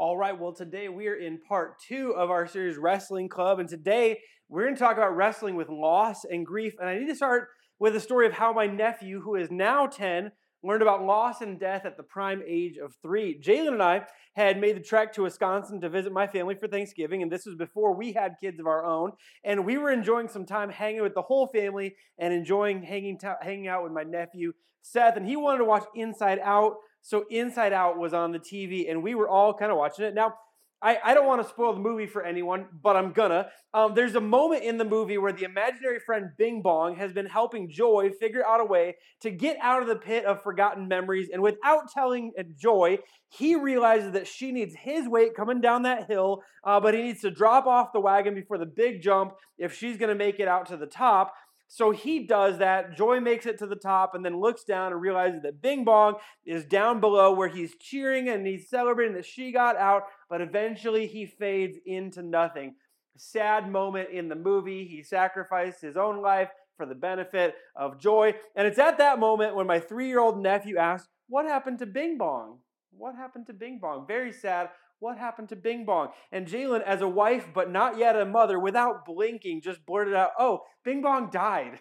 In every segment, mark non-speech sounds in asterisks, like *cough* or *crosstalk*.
All right, well, today we are in part two of our series Wrestling Club, and today we're going to talk about wrestling with loss and grief. And I need to start with a story of how my nephew, who is now 10, learned about loss and death at the prime age of three. Jalen and I had made the trek to Wisconsin to visit my family for Thanksgiving, and this was before we had kids of our own. And we were enjoying some time hanging with the whole family and enjoying hanging, t- hanging out with my nephew, Seth. And he wanted to watch Inside Out. So Inside Out was on the TV, and we were all kind of watching it. Now, I, I don't want to spoil the movie for anyone, but I'm gonna. Um, there's a moment in the movie where the imaginary friend Bing Bong has been helping Joy figure out a way to get out of the pit of forgotten memories, and without telling uh, Joy, he realizes that she needs his weight coming down that hill, uh, but he needs to drop off the wagon before the big jump if she's gonna make it out to the top. So he does that. Joy makes it to the top and then looks down and realizes that Bing Bong is down below where he's cheering and he's celebrating that she got out, but eventually he fades into nothing. Sad moment in the movie. He sacrificed his own life for the benefit of Joy. And it's at that moment when my three year old nephew asks, What happened to Bing Bong? What happened to Bing Bong? Very sad. What happened to Bing Bong? And Jalen, as a wife but not yet a mother, without blinking, just blurted out, Oh, Bing Bong died.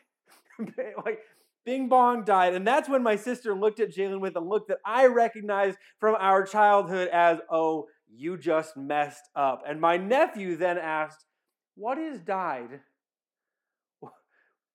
*laughs* like, Bing Bong died. And that's when my sister looked at Jalen with a look that I recognized from our childhood as, Oh, you just messed up. And my nephew then asked, What is died?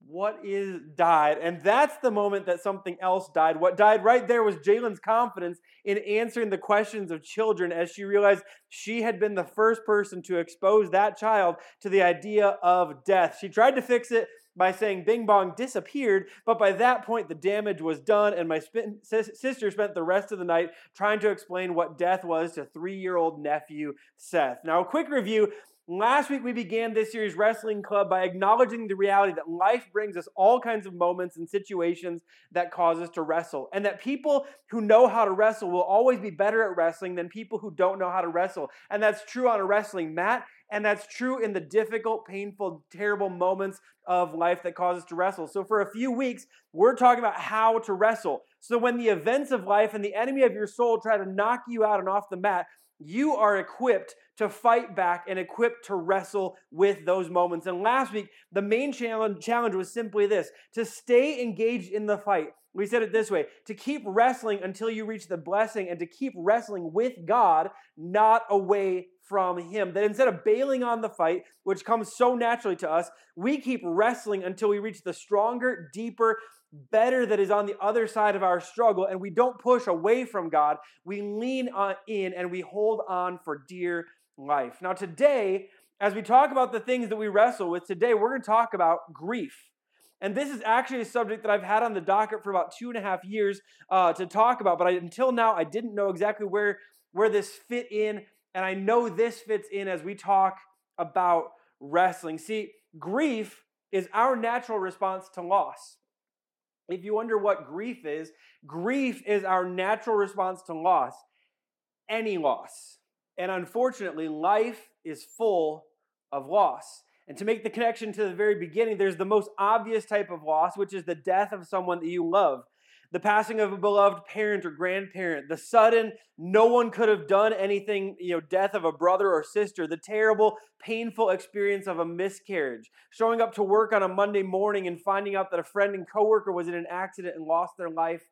What is died? And that's the moment that something else died. What died right there was Jalen's confidence in answering the questions of children as she realized she had been the first person to expose that child to the idea of death. She tried to fix it by saying Bing Bong disappeared, but by that point the damage was done, and my sister spent the rest of the night trying to explain what death was to three year old nephew Seth. Now, a quick review Last week, we began this year's Wrestling Club by acknowledging the reality that life brings us all kinds of moments and situations that cause us to wrestle, and that people who know how to wrestle will always be better at wrestling than people who don't know how to wrestle. And that's true on a wrestling mat, and that's true in the difficult, painful, terrible moments of life that cause us to wrestle. So, for a few weeks, we're talking about how to wrestle. So, when the events of life and the enemy of your soul try to knock you out and off the mat, you are equipped to fight back and equipped to wrestle with those moments. And last week, the main challenge, challenge was simply this to stay engaged in the fight. We said it this way to keep wrestling until you reach the blessing and to keep wrestling with God, not away from Him. That instead of bailing on the fight, which comes so naturally to us, we keep wrestling until we reach the stronger, deeper, better that is on the other side of our struggle. And we don't push away from God. We lean on in and we hold on for dear life. Now, today, as we talk about the things that we wrestle with, today we're going to talk about grief. And this is actually a subject that I've had on the docket for about two and a half years uh, to talk about. But I, until now, I didn't know exactly where, where this fit in. And I know this fits in as we talk about wrestling. See, grief is our natural response to loss. If you wonder what grief is, grief is our natural response to loss, any loss. And unfortunately, life is full of loss. And to make the connection to the very beginning, there's the most obvious type of loss, which is the death of someone that you love. The passing of a beloved parent or grandparent, the sudden, no one could have done anything, you know, death of a brother or sister, the terrible, painful experience of a miscarriage, showing up to work on a Monday morning and finding out that a friend and coworker was in an accident and lost their life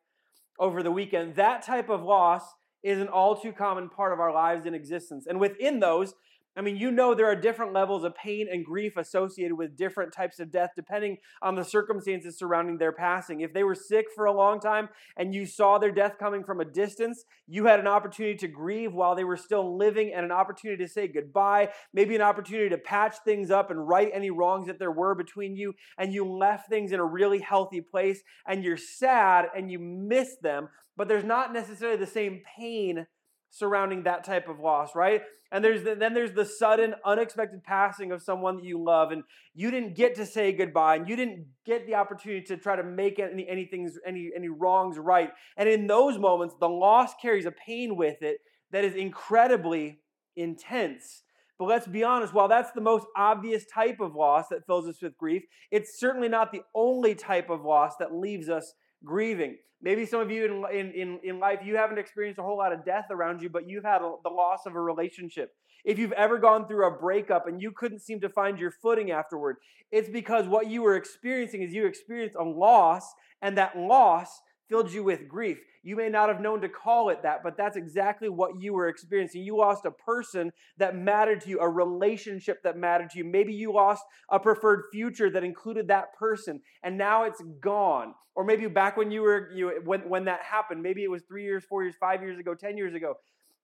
over the weekend. That type of loss is an all too common part of our lives in existence. And within those, I mean, you know, there are different levels of pain and grief associated with different types of death depending on the circumstances surrounding their passing. If they were sick for a long time and you saw their death coming from a distance, you had an opportunity to grieve while they were still living and an opportunity to say goodbye, maybe an opportunity to patch things up and right any wrongs that there were between you, and you left things in a really healthy place and you're sad and you miss them, but there's not necessarily the same pain surrounding that type of loss, right? And there's the, then there's the sudden, unexpected passing of someone that you love, and you didn't get to say goodbye, and you didn't get the opportunity to try to make any anything any any wrongs right. And in those moments, the loss carries a pain with it that is incredibly intense. But let's be honest, while that's the most obvious type of loss that fills us with grief, it's certainly not the only type of loss that leaves us grieving. Maybe some of you in, in, in life, you haven't experienced a whole lot of death around you, but you've had a, the loss of a relationship. If you've ever gone through a breakup and you couldn't seem to find your footing afterward, it's because what you were experiencing is you experienced a loss, and that loss filled you with grief. You may not have known to call it that, but that's exactly what you were experiencing. You lost a person that mattered to you, a relationship that mattered to you. Maybe you lost a preferred future that included that person, and now it's gone. Or maybe back when you were you when when that happened, maybe it was 3 years, 4 years, 5 years ago, 10 years ago.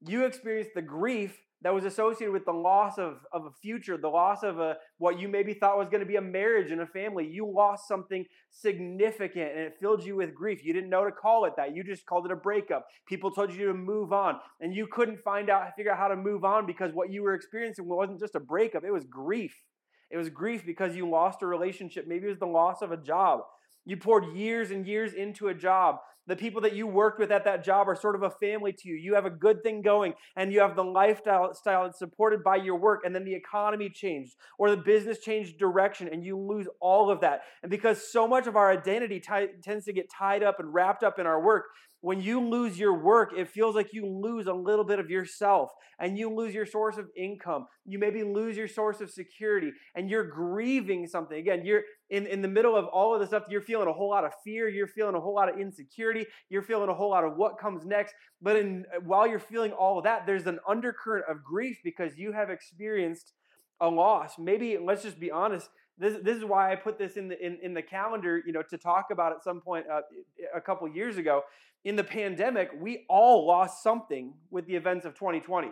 You experienced the grief that was associated with the loss of, of a future, the loss of a what you maybe thought was going to be a marriage and a family. You lost something significant and it filled you with grief. You didn't know to call it that. You just called it a breakup. People told you to move on, and you couldn't find out figure out how to move on because what you were experiencing wasn't just a breakup, it was grief. It was grief because you lost a relationship. Maybe it was the loss of a job. You poured years and years into a job the people that you worked with at that job are sort of a family to you. You have a good thing going and you have the lifestyle style supported by your work, and then the economy changed or the business changed direction and you lose all of that. And because so much of our identity t- tends to get tied up and wrapped up in our work, when you lose your work, it feels like you lose a little bit of yourself and you lose your source of income. You maybe lose your source of security and you're grieving something. Again, you're in, in the middle of all of the stuff, you're feeling a whole lot of fear, you're feeling a whole lot of insecurity, you're feeling a whole lot of what comes next. But in, while you're feeling all of that, there's an undercurrent of grief because you have experienced a loss. Maybe, let's just be honest, this, this is why I put this in the in, in the calendar, you know, to talk about at some point uh, a couple years ago. In the pandemic, we all lost something with the events of 2020,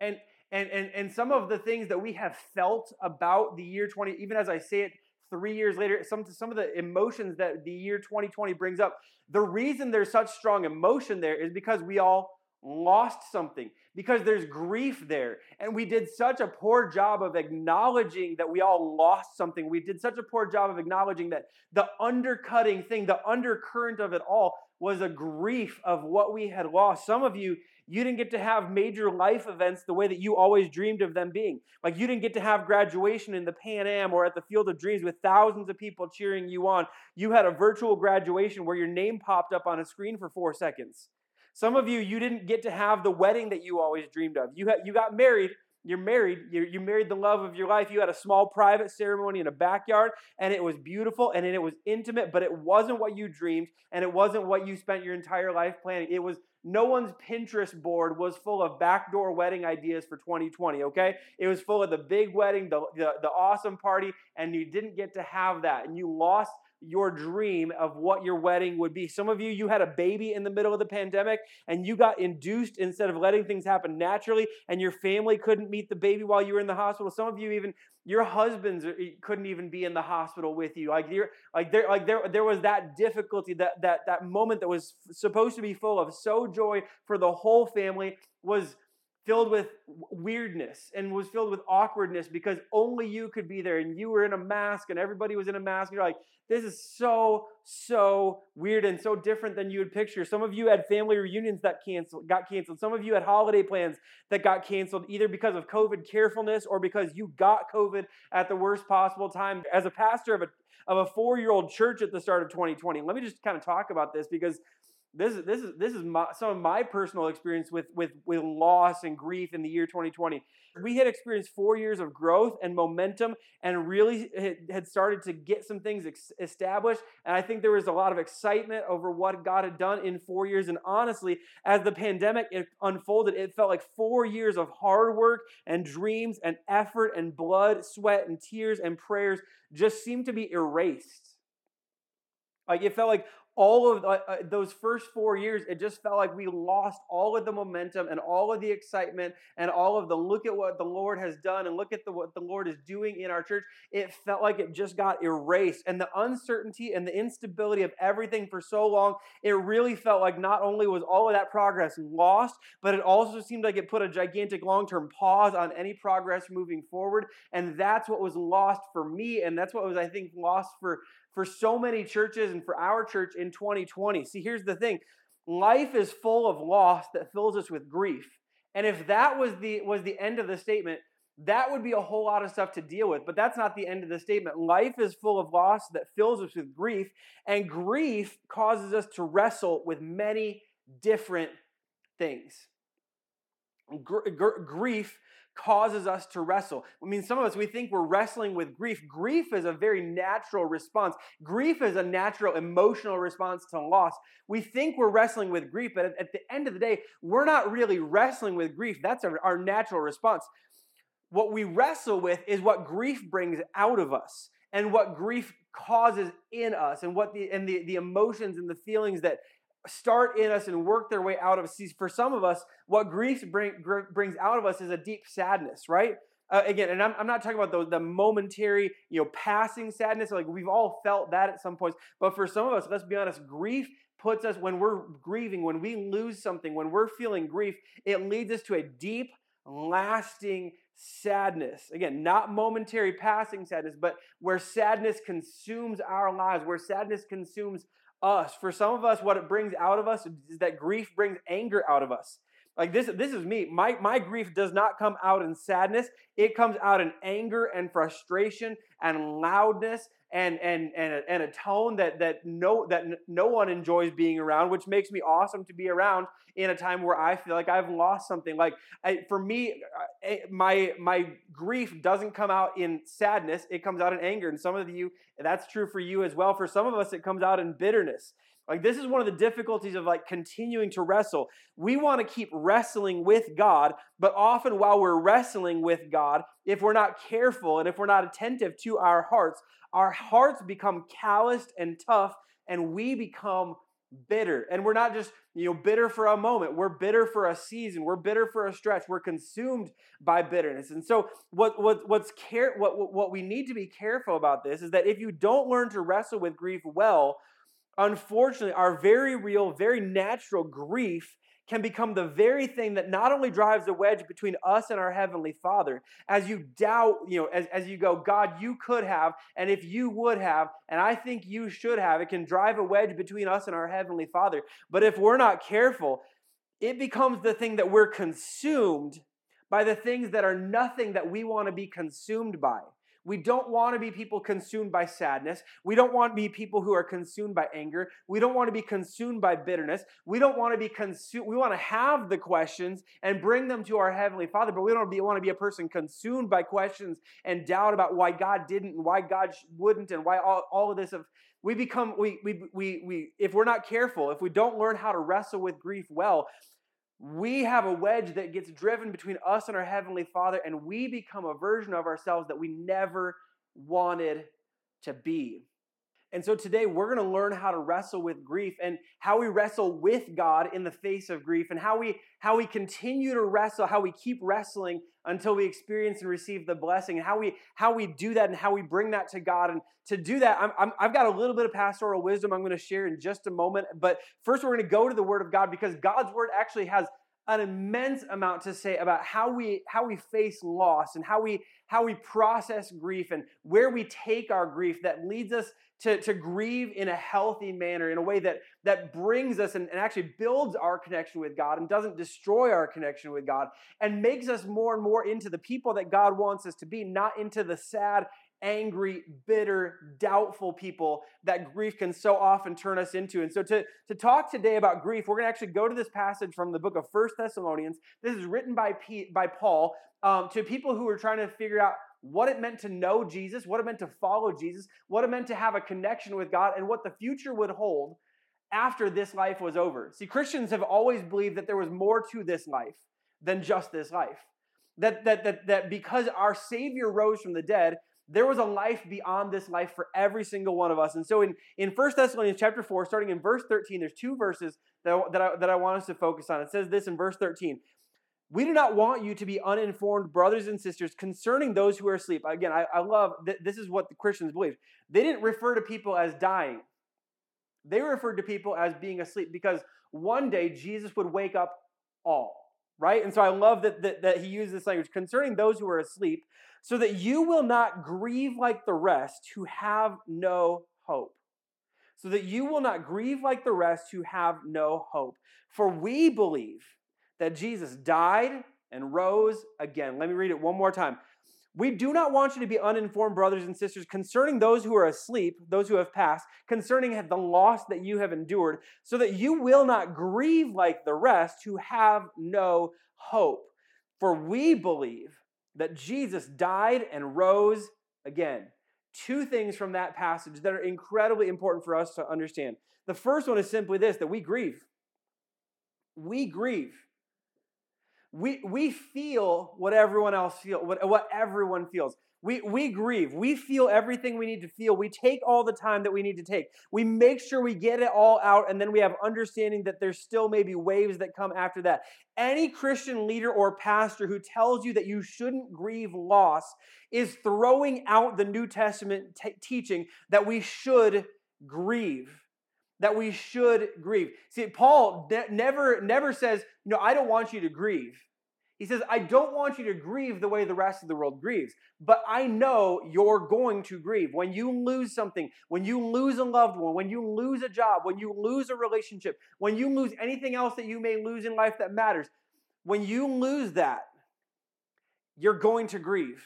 and and and and some of the things that we have felt about the year 20, even as I say it three years later, some some of the emotions that the year 2020 brings up. The reason there's such strong emotion there is because we all lost something because there's grief there. And we did such a poor job of acknowledging that we all lost something. We did such a poor job of acknowledging that the undercutting thing, the undercurrent of it all, was a grief of what we had lost. Some of you, you didn't get to have major life events the way that you always dreamed of them being. Like you didn't get to have graduation in the Pan Am or at the Field of Dreams with thousands of people cheering you on. You had a virtual graduation where your name popped up on a screen for four seconds. Some of you, you didn't get to have the wedding that you always dreamed of. You, had, you got married, you're married, you you married the love of your life. You had a small private ceremony in a backyard, and it was beautiful and it was intimate, but it wasn't what you dreamed, and it wasn't what you spent your entire life planning. It was no one's Pinterest board was full of backdoor wedding ideas for 2020, okay? It was full of the big wedding, the, the, the awesome party, and you didn't get to have that. And you lost your dream of what your wedding would be. Some of you, you had a baby in the middle of the pandemic and you got induced instead of letting things happen naturally, and your family couldn't meet the baby while you were in the hospital. Some of you, even your husbands couldn't even be in the hospital with you. Like, you're, like, there, like there, there was that difficulty, that, that, that moment that was supposed to be full of so joy for the whole family was filled with weirdness and was filled with awkwardness because only you could be there and you were in a mask and everybody was in a mask. You're like, this is so, so weird and so different than you would picture. Some of you had family reunions that canceled, got canceled. Some of you had holiday plans that got canceled either because of COVID carefulness or because you got COVID at the worst possible time. As a pastor of a, of a four year old church at the start of 2020, let me just kind of talk about this because this is this is this is my, some of my personal experience with with with loss and grief in the year 2020 we had experienced four years of growth and momentum and really had started to get some things established. And i think there was a lot of excitement over what god had done in four years. And honestly as the pandemic unfolded it felt like four years of hard work and dreams and effort and blood sweat and tears and prayers just seemed to be erased. Like it felt like all of uh, uh, those first four years, it just felt like we lost all of the momentum and all of the excitement and all of the look at what the Lord has done and look at the, what the Lord is doing in our church. It felt like it just got erased. And the uncertainty and the instability of everything for so long, it really felt like not only was all of that progress lost, but it also seemed like it put a gigantic long term pause on any progress moving forward. And that's what was lost for me. And that's what was, I think, lost for for so many churches and for our church in 2020. See, here's the thing life is full of loss that fills us with grief. And if that was the, was the end of the statement, that would be a whole lot of stuff to deal with. But that's not the end of the statement. Life is full of loss that fills us with grief, and grief causes us to wrestle with many different things. Gr- gr- grief causes us to wrestle. I mean, some of us, we think we're wrestling with grief. Grief is a very natural response. Grief is a natural emotional response to loss. We think we're wrestling with grief, but at, the end of the day, we're not really wrestling with grief. That's our, our natural response. What we wrestle with is what grief brings out of us and what grief causes in us and what the and the, the emotions and the feelings that start in us and work their way out of us. See, for some of us, what grief bring, gr- brings out of us is a deep sadness, right? Uh, again, and I'm, I'm not talking about the, the momentary, you know, passing sadness. Like we've all felt that at some points. But for some of us, let's be honest, grief puts us, when we're grieving, when we lose something, when we're feeling grief, it leads us to a deep, lasting sadness. Again, not momentary passing sadness, but where sadness consumes our lives, where sadness consumes us. For some of us, what it brings out of us is that grief brings anger out of us. Like this, this is me. My, my grief does not come out in sadness. It comes out in anger and frustration and loudness and and and a, and a tone that that no that no one enjoys being around, which makes me awesome to be around in a time where I feel like I've lost something. Like I, for me, my my grief doesn't come out in sadness; it comes out in anger. And some of you, that's true for you as well. For some of us, it comes out in bitterness. Like this is one of the difficulties of like continuing to wrestle. We want to keep wrestling with God, but often while we're wrestling with God, if we're not careful and if we're not attentive to our hearts, our hearts become calloused and tough and we become bitter. And we're not just, you know, bitter for a moment. We're bitter for a season. We're bitter for a stretch. We're consumed by bitterness. And so what what what's care what what we need to be careful about this is that if you don't learn to wrestle with grief well, unfortunately, our very real, very natural grief can become the very thing that not only drives a wedge between us and our heavenly father. As you doubt you know as, as you go god you could have and if you would have and i think you should have it can drive a wedge between us and our heavenly father. But if we're not careful it becomes the thing that we're consumed by the things that are nothing that we want to be consumed by we don't want to be people consumed by sadness. We don't want to be people who are consumed by anger. We don't want to be consumed by bitterness. We don't want to be consumed. We want to have the questions and bring them to our Heavenly Father, but we don't want to be a person consumed by questions and doubt about why God didn't and why God wouldn't and why all, all of this of we become we, we we we if we're not careful if we don't learn how to wrestle with grief well we have a wedge that gets driven between us and our Heavenly Father, and we become a version of ourselves that we never wanted to be. And so today we're going to learn how to wrestle with grief and how we wrestle with God in the face of grief and how we how we continue to wrestle, how we keep wrestling until we experience and receive the blessing, and how we how we do that and how we bring that to God. And to do that, I'm, i have got a little bit of pastoral wisdom I'm going to share in just a moment. But first, we're going to go to the Word of God because God's Word actually has an immense amount to say about how we how we face loss and how we how we process grief and where we take our grief that leads us to, to grieve in a healthy manner in a way that that brings us and, and actually builds our connection with god and doesn't destroy our connection with god and makes us more and more into the people that god wants us to be not into the sad angry, bitter, doubtful people that grief can so often turn us into. And so to, to talk today about grief, we're going to actually go to this passage from the book of First Thessalonians. This is written by, by Paul um, to people who are trying to figure out what it meant to know Jesus, what it meant to follow Jesus, what it meant to have a connection with God, and what the future would hold after this life was over. See, Christians have always believed that there was more to this life than just this life. That, that, that, that because our Savior rose from the dead, there was a life beyond this life for every single one of us. And so in, in 1 Thessalonians chapter 4, starting in verse 13, there's two verses that, that, I, that I want us to focus on. It says this in verse 13. We do not want you to be uninformed, brothers and sisters, concerning those who are asleep. Again, I, I love that this is what the Christians believe. They didn't refer to people as dying, they referred to people as being asleep because one day Jesus would wake up all, right? And so I love that, that, that he uses this language concerning those who are asleep, so that you will not grieve like the rest who have no hope. So that you will not grieve like the rest who have no hope. For we believe that Jesus died and rose again. Let me read it one more time. We do not want you to be uninformed, brothers and sisters, concerning those who are asleep, those who have passed, concerning the loss that you have endured, so that you will not grieve like the rest who have no hope. For we believe that Jesus died and rose again. Two things from that passage that are incredibly important for us to understand. The first one is simply this that we grieve. We grieve we, we feel what everyone else feels, what, what everyone feels. We, we grieve. We feel everything we need to feel. We take all the time that we need to take. We make sure we get it all out, and then we have understanding that there's still maybe waves that come after that. Any Christian leader or pastor who tells you that you shouldn't grieve loss is throwing out the New Testament t- teaching that we should grieve that we should grieve. See, Paul ne- never, never says, you know, I don't want you to grieve. He says, I don't want you to grieve the way the rest of the world grieves, but I know you're going to grieve. When you lose something, when you lose a loved one, when you lose a job, when you lose a relationship, when you lose anything else that you may lose in life that matters, when you lose that, you're going to grieve.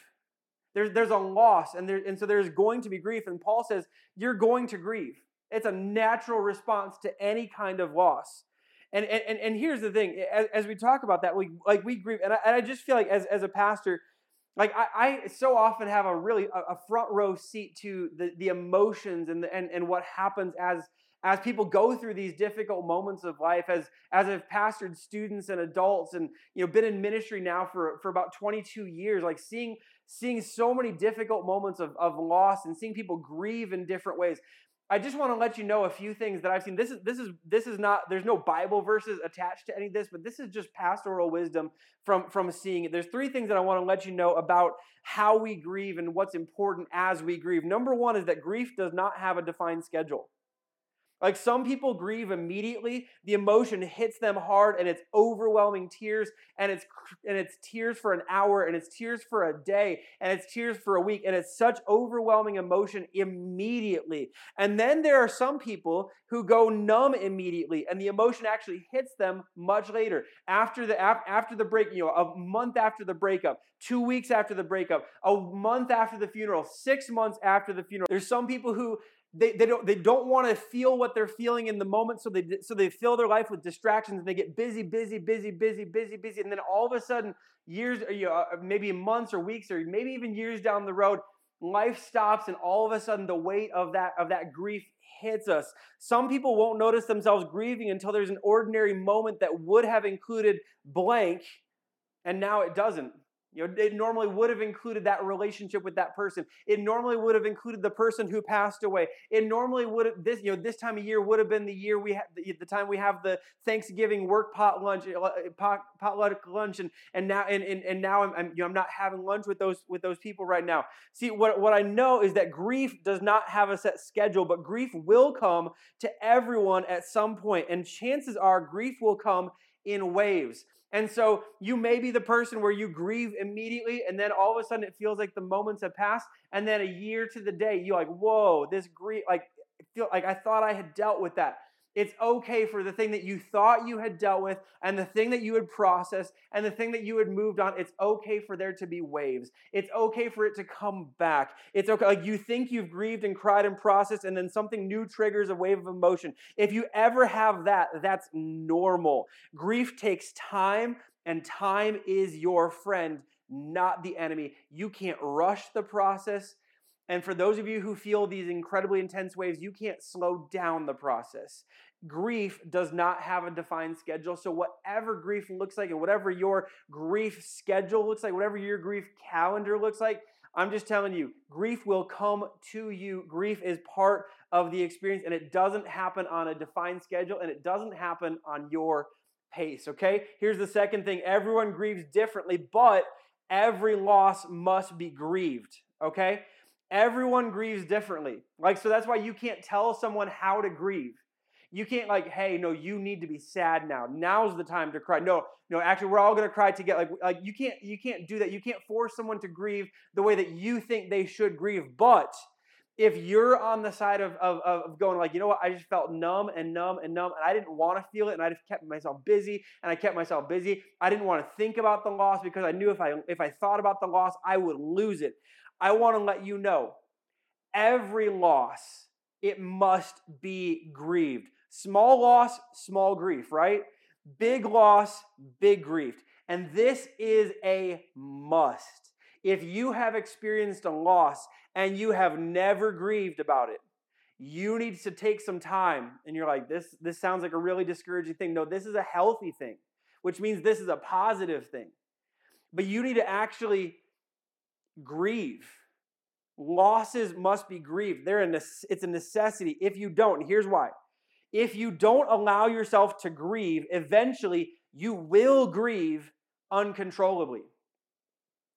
There's, there's a loss, and, there, and so there's going to be grief. And Paul says, You're going to grieve. It's a natural response to any kind of loss. And, and, and here's the thing as, as we talk about that, we, like we grieve, and I, and I just feel like as, as a pastor, like I, I so often have a really a, front row seat to the, the emotions and, the, and, and what happens as as people go through these difficult moments of life as as i've pastored students and adults and you know been in ministry now for for about 22 years like seeing seeing so many difficult moments of, of loss and seeing people grieve in different ways I just want to let you know a few things that I've seen. This is this is this is not there's no Bible verses attached to any of this, but this is just pastoral wisdom from from seeing it. There's three things that I want to let you know about how we grieve and what's important as we grieve. Number 1 is that grief does not have a defined schedule. Like some people grieve immediately, the emotion hits them hard and it's overwhelming tears and it's and it's tears for an hour and it's tears for a day and it's tears for a week and it's such overwhelming emotion immediately. And then there are some people who go numb immediately and the emotion actually hits them much later. After the after the break, you know, a month after the breakup, 2 weeks after the breakup, a month after the funeral, 6 months after the funeral. There's some people who they, they don't they don't want to feel what they're feeling in the moment so they so they fill their life with distractions and they get busy busy busy busy busy busy and then all of a sudden years or you know, uh, maybe months or weeks or maybe even years down the road life stops and all of a sudden the weight of that of that grief hits us. Some people won't notice themselves grieving until there's an ordinary moment that would have included blank and now it doesn't you know, it normally would have included that relationship with that person. It normally would have included the person who passed away. It normally would have this, you know, this time of year would have been the year we had the, time we have the Thanksgiving work pot lunch, uh, pot, potluck lunch, and and now and and, and now I'm, I'm you know I'm not having lunch with those with those people right now. See, what what I know is that grief does not have a set schedule, but grief will come to everyone at some point, and chances are grief will come in waves. And so you may be the person where you grieve immediately, and then all of a sudden it feels like the moments have passed, and then a year to the day, you're like, whoa, this grief, like, feel like I thought I had dealt with that. It's okay for the thing that you thought you had dealt with and the thing that you had processed and the thing that you had moved on. It's okay for there to be waves. It's okay for it to come back. It's okay. Like you think you've grieved and cried and processed, and then something new triggers a wave of emotion. If you ever have that, that's normal. Grief takes time, and time is your friend, not the enemy. You can't rush the process. And for those of you who feel these incredibly intense waves, you can't slow down the process. Grief does not have a defined schedule. So, whatever grief looks like, and whatever your grief schedule looks like, whatever your grief calendar looks like, I'm just telling you, grief will come to you. Grief is part of the experience, and it doesn't happen on a defined schedule, and it doesn't happen on your pace, okay? Here's the second thing everyone grieves differently, but every loss must be grieved, okay? Everyone grieves differently. Like, so that's why you can't tell someone how to grieve. You can't like, hey, no, you need to be sad now. Now's the time to cry. No, no, actually, we're all gonna cry together. Like, like you can't, you can't do that. You can't force someone to grieve the way that you think they should grieve. But if you're on the side of, of, of going like, you know what, I just felt numb and numb and numb, and I didn't want to feel it, and I just kept myself busy, and I kept myself busy. I didn't want to think about the loss because I knew if I if I thought about the loss, I would lose it. I want to let you know, every loss, it must be grieved. Small loss, small grief, right? Big loss, big grief. And this is a must. If you have experienced a loss and you have never grieved about it, you need to take some time and you're like this this sounds like a really discouraging thing. No, this is a healthy thing, which means this is a positive thing. But you need to actually grieve. Losses must be grieved. They're a, it's a necessity. If you don't, here's why. If you don't allow yourself to grieve, eventually you will grieve uncontrollably.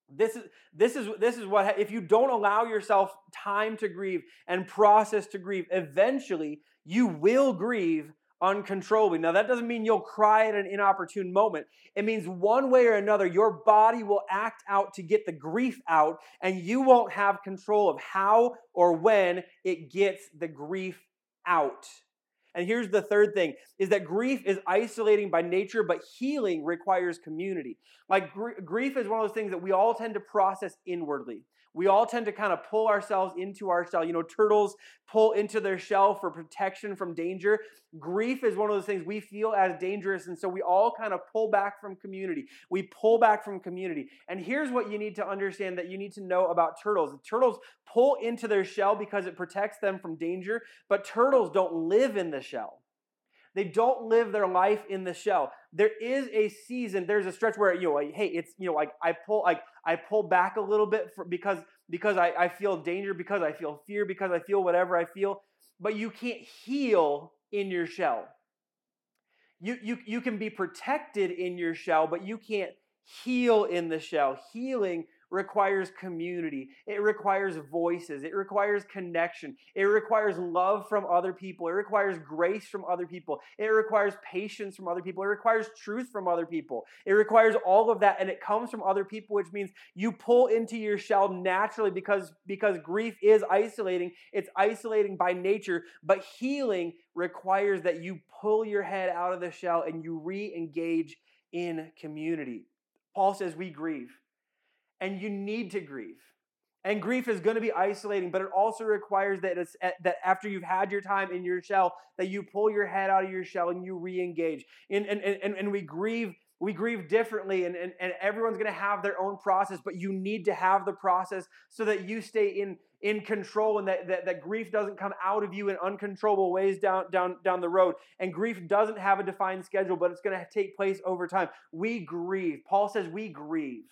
This is this is this is what if you don't allow yourself time to grieve and process to grieve, eventually you will grieve uncontrollably. Now that doesn't mean you'll cry at an inopportune moment. It means one way or another your body will act out to get the grief out and you won't have control of how or when it gets the grief out. And here's the third thing is that grief is isolating by nature, but healing requires community. Like gr- grief is one of those things that we all tend to process inwardly. We all tend to kind of pull ourselves into our shell. You know, turtles pull into their shell for protection from danger. Grief is one of those things we feel as dangerous, and so we all kind of pull back from community. We pull back from community. And here's what you need to understand that you need to know about turtles. Turtles pull into their shell because it protects them from danger, but turtles don't live in the shell. They don't live their life in the shell. There is a season, there's a stretch where, you know, like, hey, it's, you know, like I pull, like I pull back a little bit for, because, because I, I feel danger, because I feel fear, because I feel whatever I feel. But you can't heal in your shell. You, you, you can be protected in your shell, but you can't heal in the shell. Healing requires community. It requires voices. It requires connection. It requires love from other people. It requires grace from other people. It requires patience from other people. It requires truth from other people. It requires all of that and it comes from other people which means you pull into your shell naturally because because grief is isolating. It's isolating by nature, but healing requires that you pull your head out of the shell and you re-engage in community. Paul says we grieve and you need to grieve. And grief is going to be isolating, but it also requires that it's, eh, that after you've had your time in your shell, that you pull your head out of your shell and you re-engage. And, and, and, and we grieve we grieve differently and, and, and everyone's going to have their own process but you need to have the process so that you stay in in control and that, that, that grief doesn't come out of you in uncontrollable ways down, down, down the road and grief doesn't have a defined schedule but it's going to take place over time we grieve paul says we grieve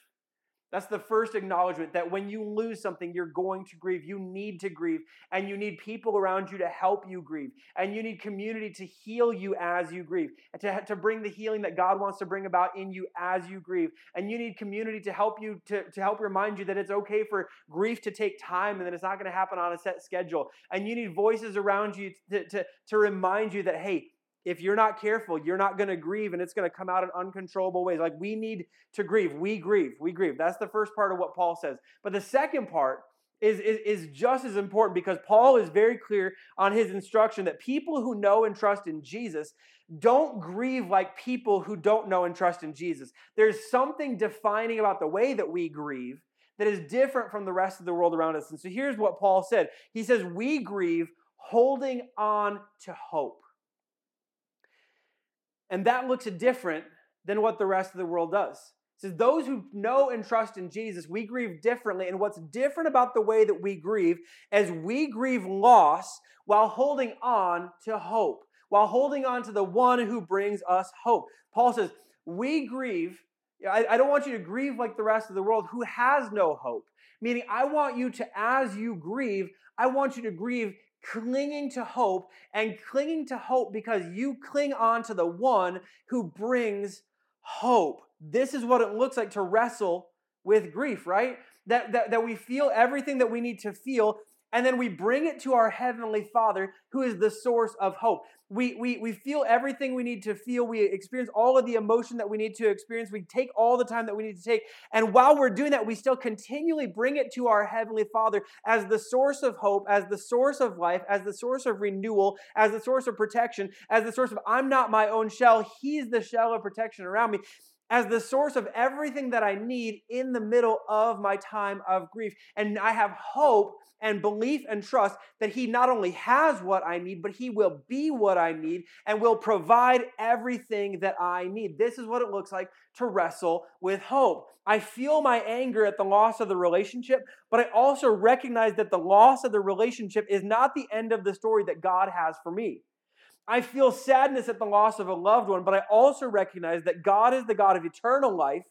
that's the first acknowledgement that when you lose something, you're going to grieve. You need to grieve, and you need people around you to help you grieve, and you need community to heal you as you grieve, and to, to bring the healing that God wants to bring about in you as you grieve. And you need community to help you, to, to help remind you that it's okay for grief to take time and that it's not going to happen on a set schedule. And you need voices around you to, to, to remind you that, hey, if you're not careful, you're not going to grieve and it's going to come out in uncontrollable ways. Like we need to grieve. We grieve. We grieve. That's the first part of what Paul says. But the second part is, is, is just as important because Paul is very clear on his instruction that people who know and trust in Jesus don't grieve like people who don't know and trust in Jesus. There's something defining about the way that we grieve that is different from the rest of the world around us. And so here's what Paul said He says, We grieve holding on to hope. And that looks different than what the rest of the world does. It says, Those who know and trust in Jesus, we grieve differently. And what's different about the way that we grieve is we grieve loss while holding on to hope, while holding on to the one who brings us hope. Paul says, We grieve. I, I don't want you to grieve like the rest of the world who has no hope. Meaning, I want you to, as you grieve, I want you to grieve clinging to hope and clinging to hope because you cling on to the one who brings hope. This is what it looks like to wrestle with grief, right? That, that, that we feel everything that we need to feel and then we bring it to our Heavenly Father, who is the source of hope. We, we, we feel everything we need to feel. We experience all of the emotion that we need to experience. We take all the time that we need to take. And while we're doing that, we still continually bring it to our Heavenly Father as the source of hope, as the source of life, as the source of renewal, as the source of protection, as the source of I'm not my own shell. He's the shell of protection around me as the source of everything that I need in the middle of my time of grief. And I have hope and belief and trust that He not only has what I need, but He will be what I need and will provide everything that I need. This is what it looks like to wrestle with hope. I feel my anger at the loss of the relationship, but I also recognize that the loss of the relationship is not the end of the story that God has for me. I feel sadness at the loss of a loved one, but I also recognize that God is the God of eternal life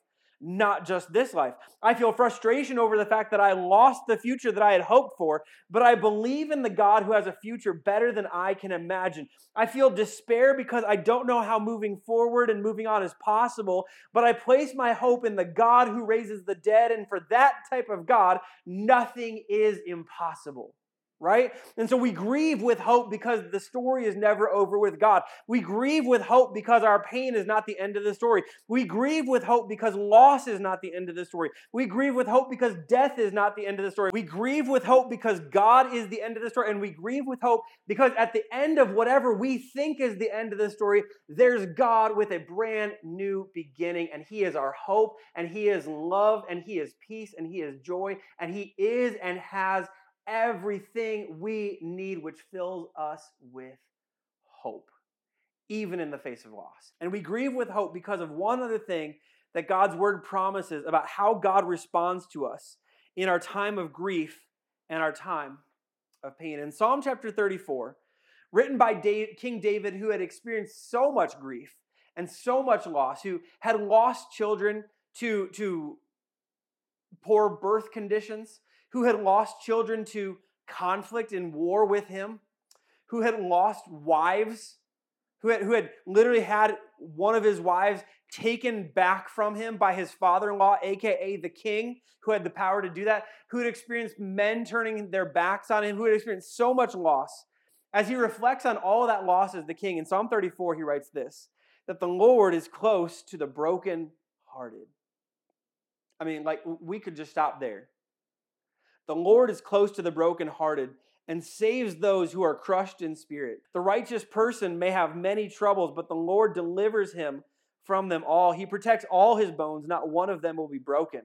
not just this life. I feel frustration over the fact that I lost the future that I had hoped for, but I believe in the God who has a future better than I can imagine. I feel despair because I don't know how moving forward and moving on is possible, but I place my hope in the God who raises the dead, and for that type of God, nothing is impossible right? And so we grieve with hope because the story is never over with God. We grieve with hope because our pain is not the end of the story. We grieve with hope because loss is not the end of the story. We grieve with hope because death is not the end of the story. We grieve with hope because God is the end of the story. And we grieve with hope because at the end of whatever we think is the end of the story, there's God with a brand new beginning. And He is our hope, and He is love, and He is peace, and He is joy, and He is and has everything we need, which fills us with hope, even in the face of loss. And we grieve with hope because of one other thing that God's word promises about how God responds to us in our time of grief and our time of pain. In Psalm chapter 34, written by King David, who had experienced so much grief and so much loss, who had lost children to, to poor birth conditions, who had lost children to conflict and war with him, who had lost wives, who had, who had literally had one of his wives taken back from him by his father in law, aka the king, who had the power to do that, who had experienced men turning their backs on him, who had experienced so much loss. As he reflects on all that loss as the king, in Psalm 34, he writes this that the Lord is close to the broken-hearted. I mean, like, we could just stop there. The Lord is close to the brokenhearted and saves those who are crushed in spirit. The righteous person may have many troubles, but the Lord delivers him from them all. He protects all his bones, not one of them will be broken.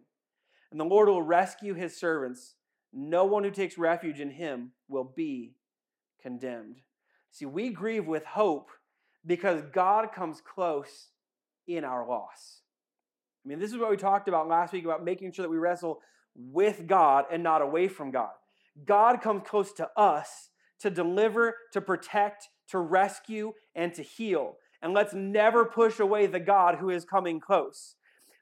And the Lord will rescue his servants. No one who takes refuge in him will be condemned. See, we grieve with hope because God comes close in our loss. I mean, this is what we talked about last week about making sure that we wrestle with God and not away from God. God comes close to us to deliver, to protect, to rescue, and to heal. And let's never push away the God who is coming close.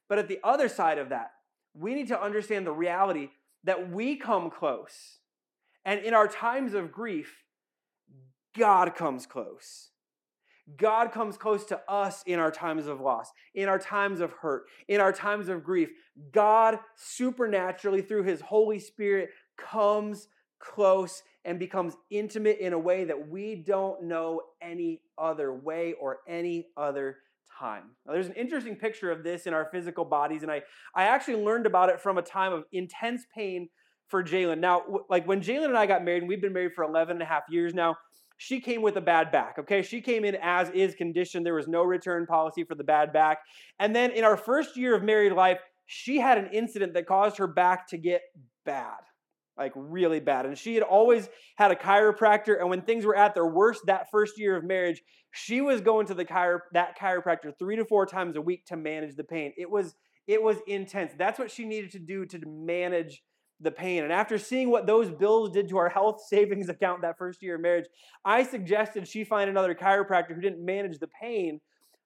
But at the other side of that, we need to understand the reality that we come close. And in our times of grief, God comes close. God comes close to us in our times of loss, in our times of hurt, in our times of grief. God supernaturally, through His Holy Spirit, comes close and becomes intimate in a way that we don't know any other way or any other time. Now, there's an interesting picture of this in our physical bodies, and I, I actually learned about it from a time of intense pain for Jalen. Now, like when Jalen and I got married, and we've been married for 11 and a half years now, she came with a bad back. Okay, she came in as is condition. There was no return policy for the bad back. And then in our first year of married life, she had an incident that caused her back to get bad, like really bad. And she had always had a chiropractor. And when things were at their worst that first year of marriage, she was going to the chiro- that chiropractor three to four times a week to manage the pain. It was it was intense. That's what she needed to do to manage the pain. And after seeing what those bills did to our health savings *laughs* account that first year of marriage, I suggested she find another chiropractor who didn't manage the pain,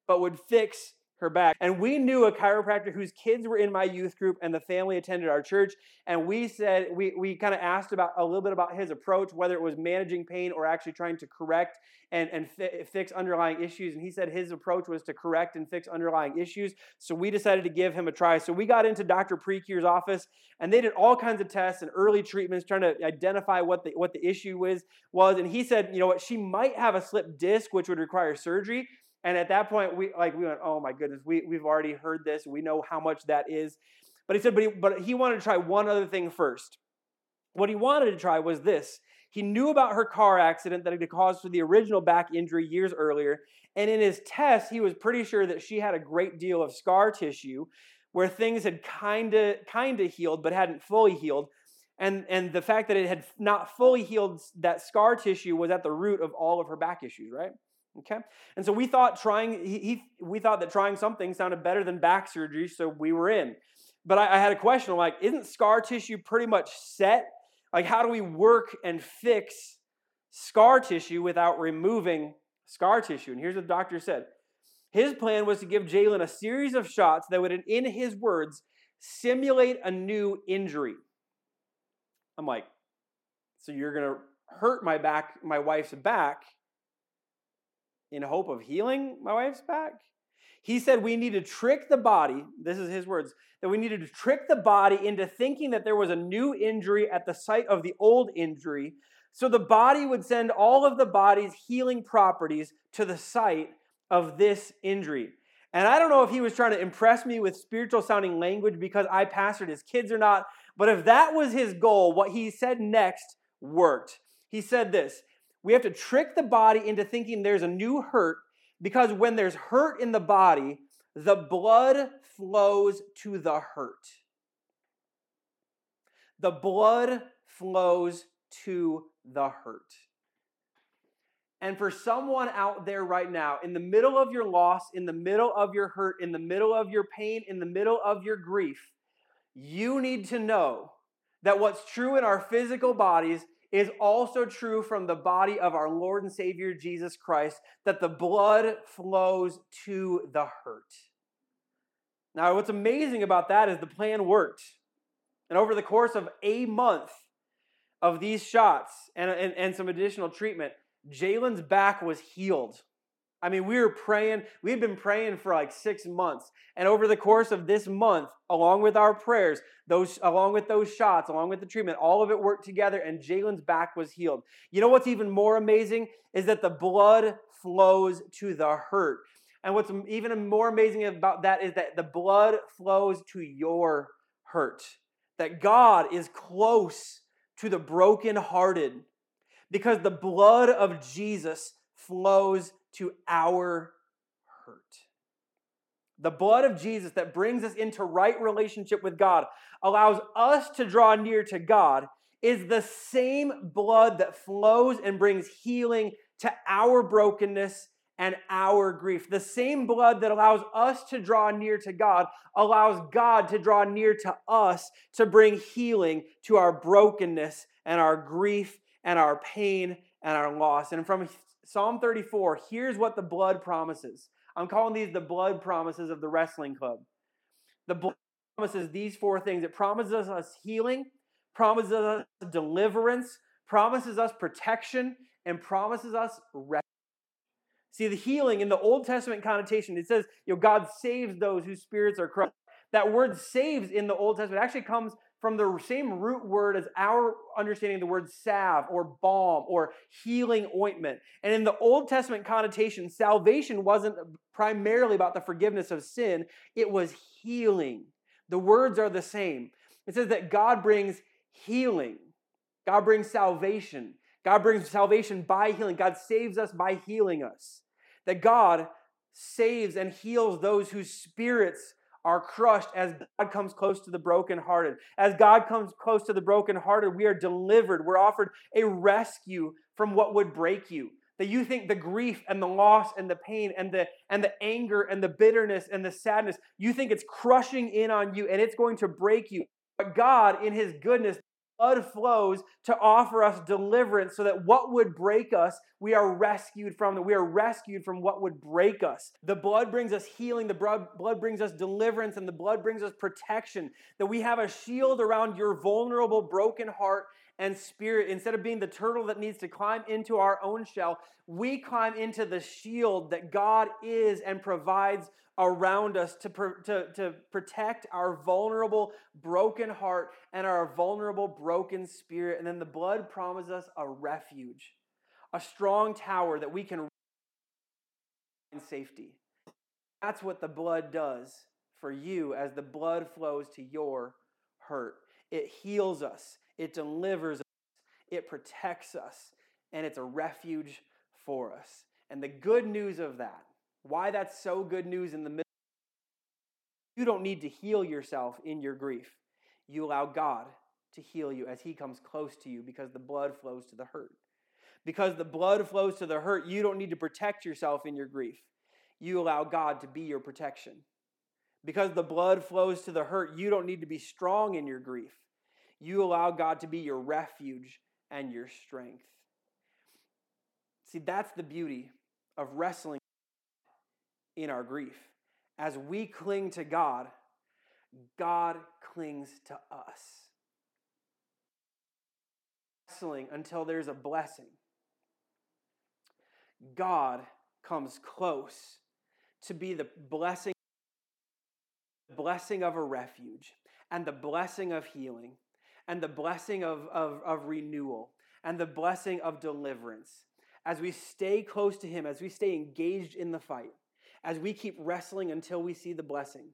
but would fix her back. And we knew a chiropractor whose kids were in my youth group and the family attended our church. And we said, we, we kind of asked about a little bit about his approach, whether it was managing pain or actually trying to correct and, and fi- fix underlying issues. And he said his approach was to correct and fix underlying issues. So we decided to give him a try. So we got into Dr. Precure's office and they did all kinds of tests and early treatments trying to identify what the, what the issue was, was. And he said, you know what, she might have a slip disc, which would require surgery. And at that point, we like we went, oh my goodness, we, we've already heard this. We know how much that is. But he said, but he, but he wanted to try one other thing first. What he wanted to try was this. He knew about her car accident that had caused her the original back injury years earlier. And in his test, he was pretty sure that she had a great deal of scar tissue where things had kind of kind of healed but hadn't fully healed. And, and the fact that it had not fully healed that scar tissue was at the root of all of her back issues, right? Okay, and so we thought trying he, he, we thought that trying something sounded better than back surgery, so we were in. But I, I had a question. I'm like, isn't scar tissue pretty much set? Like, how do we work and fix scar tissue without removing scar tissue? And here's what the doctor said. His plan was to give Jalen a series of shots that would, in his words, simulate a new injury. I'm like, so you're gonna hurt my back, my wife's back, in hope of healing my wife's back? He said we need to trick the body, this is his words, that we needed to trick the body into thinking that there was a new injury at the site of the old injury. So the body would send all of the body's healing properties to the site of this injury. And I don't know if he was trying to impress me with spiritual sounding language because I pastored his kids or not, but if that was his goal, what he said next worked. He said this we have to trick the body into thinking there's a new hurt because when there's hurt in the body, the blood flows to the hurt. The blood flows to the hurt. And for someone out there right now, in the middle of your loss, in the middle of your hurt, in the middle of your pain, in the middle of your grief, you need to know that what's true in our physical bodies is also true from the body of our Lord and Savior Jesus Christ that the blood flows to the hurt. Now, what's amazing about that is the plan worked. And over the course of a month of these shots and, and, and some additional treatment, Jalen's back was healed. I mean, we were praying, we had been praying for like six months. And over the course of this month, along with our prayers, those along with those shots, along with the treatment, all of it worked together, and Jalen's back was healed. You know what's even more amazing is that the blood flows to the hurt. And what's even more amazing about that is that the blood flows to your hurt. That God is close to the brokenhearted because the blood of Jesus flows to our hurt. The blood of Jesus that brings us into right relationship with God allows us to draw near to God is the same blood that flows and brings healing to our brokenness and our grief. The same blood that allows us to draw near to God allows God to draw near to us to bring healing to our brokenness and our grief and our pain and our loss. And from Psalm 34, here's what the blood promises. I'm calling these the blood promises of the wrestling club. The blood promises these four things it promises us healing, promises us deliverance, promises us protection, and promises us rest. See, the healing in the Old Testament connotation, it says, you know, God saves those whose spirits are crushed. That word saves in the Old Testament actually comes from the same root word as our understanding of the word salve or balm or healing ointment. And in the Old Testament connotation, salvation wasn't primarily about the forgiveness of sin, it was healing. The words are the same. It says that God brings healing, God brings salvation. God brings salvation by healing. God saves us by healing us. That God saves and heals those whose spirits are crushed as God comes close to the brokenhearted. As God comes close to the brokenhearted, we are delivered. We're offered a rescue from what would break you. That you think the grief and the loss and the pain and the and the anger and the bitterness and the sadness, you think it's crushing in on you and it's going to break you. But God, in His goodness, blood flows to offer us deliverance so that what would break us, we are rescued from, that we are rescued from what would break us. The blood brings us healing, the blood brings us deliverance, and the blood brings us protection. That we have a shield around your vulnerable, broken heart and spirit. Instead of being the turtle that needs to climb into our own shell, we climb into the shield that God is and provides around us to, to, to protect our vulnerable, broken heart and our vulnerable, broken spirit. And then the blood promises us a refuge, a strong tower that we can in safety. That's what the blood does for you as the blood flows to your hurt. It heals us, it delivers us, it protects us, and it's a refuge for us. And the good news of that, why that's so good news in the middle, you don't need to heal yourself in your grief. You allow God to heal you as He comes close to you because the blood flows to the hurt. Because the blood flows to the hurt, you don't need to protect yourself in your grief. You allow God to be your protection. Because the blood flows to the hurt, you don't need to be strong in your grief. You allow God to be your refuge and your strength. See, that's the beauty of wrestling in our grief. As we cling to God, God clings to us. Wrestling until there's a blessing. God comes close to be the blessing blessing of a refuge and the blessing of healing and the blessing of, of, of renewal and the blessing of deliverance. As we stay close to Him, as we stay engaged in the fight, as we keep wrestling until we see the blessing.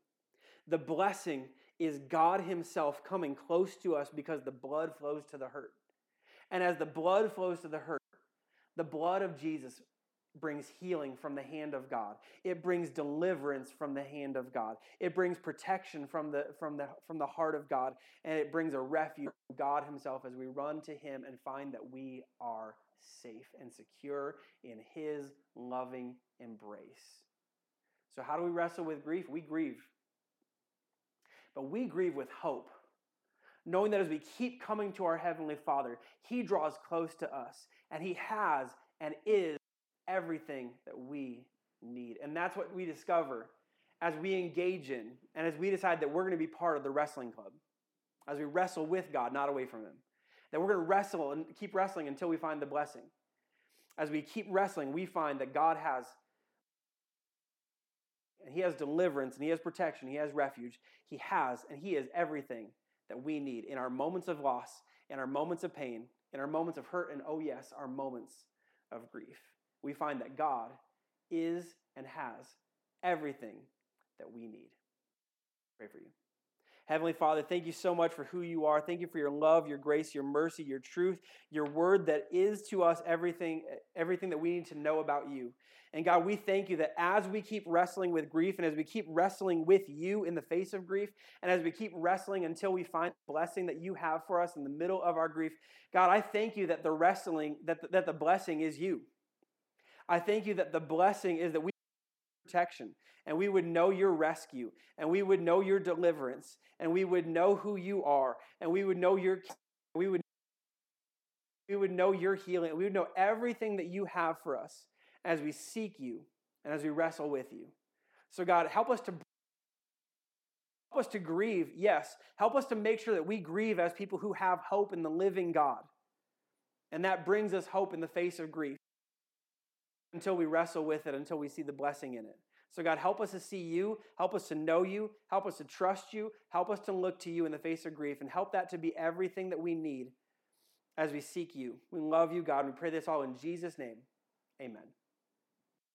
The blessing is God Himself coming close to us because the blood flows to the hurt. And as the blood flows to the hurt, the blood of Jesus brings healing from the hand of God. It brings deliverance from the hand of God. It brings protection from the from the from the heart of God and it brings a refuge from God himself as we run to him and find that we are safe and secure in his loving embrace. So how do we wrestle with grief? We grieve. But we grieve with hope. Knowing that as we keep coming to our heavenly Father, he draws close to us and he has and is everything that we need. And that's what we discover as we engage in and as we decide that we're going to be part of the wrestling club, as we wrestle with God, not away from Him. That we're going to wrestle and keep wrestling until we find the blessing. As we keep wrestling, we find that God has and he has deliverance and he has protection, he has refuge. He has and he is everything that we need in our moments of loss, in our moments of pain, in our moments of hurt, and oh, yes, our moments of grief we find that God is and has everything that we need. Pray for you. Heavenly Father, thank you so much for who you are. Thank you for your love, your grace, your mercy, your truth, your word that is to us everything, everything that we need to know about you. And God, we thank you that as we keep wrestling with grief and as we keep wrestling with you in the face of grief, and as we keep wrestling until we find blessing that you have for us in the middle of our grief, God, I thank you that the wrestling, that the, that the blessing is you. I thank you that the blessing is that we protection and we would know your rescue and we would know your deliverance and we would know who you are and we would know your we would we would know your healing we would know everything that you have for us as we seek you and as we wrestle with you. So god help us to help us to grieve yes help us to make sure that we grieve as people who have hope in the living god. And that brings us hope in the face of grief until we wrestle with it, until we see the blessing in it. So, God, help us to see you, help us to know you, help us to trust you, help us to look to you in the face of grief, and help that to be everything that we need as we seek you. We love you, God. We pray this all in Jesus' name. Amen.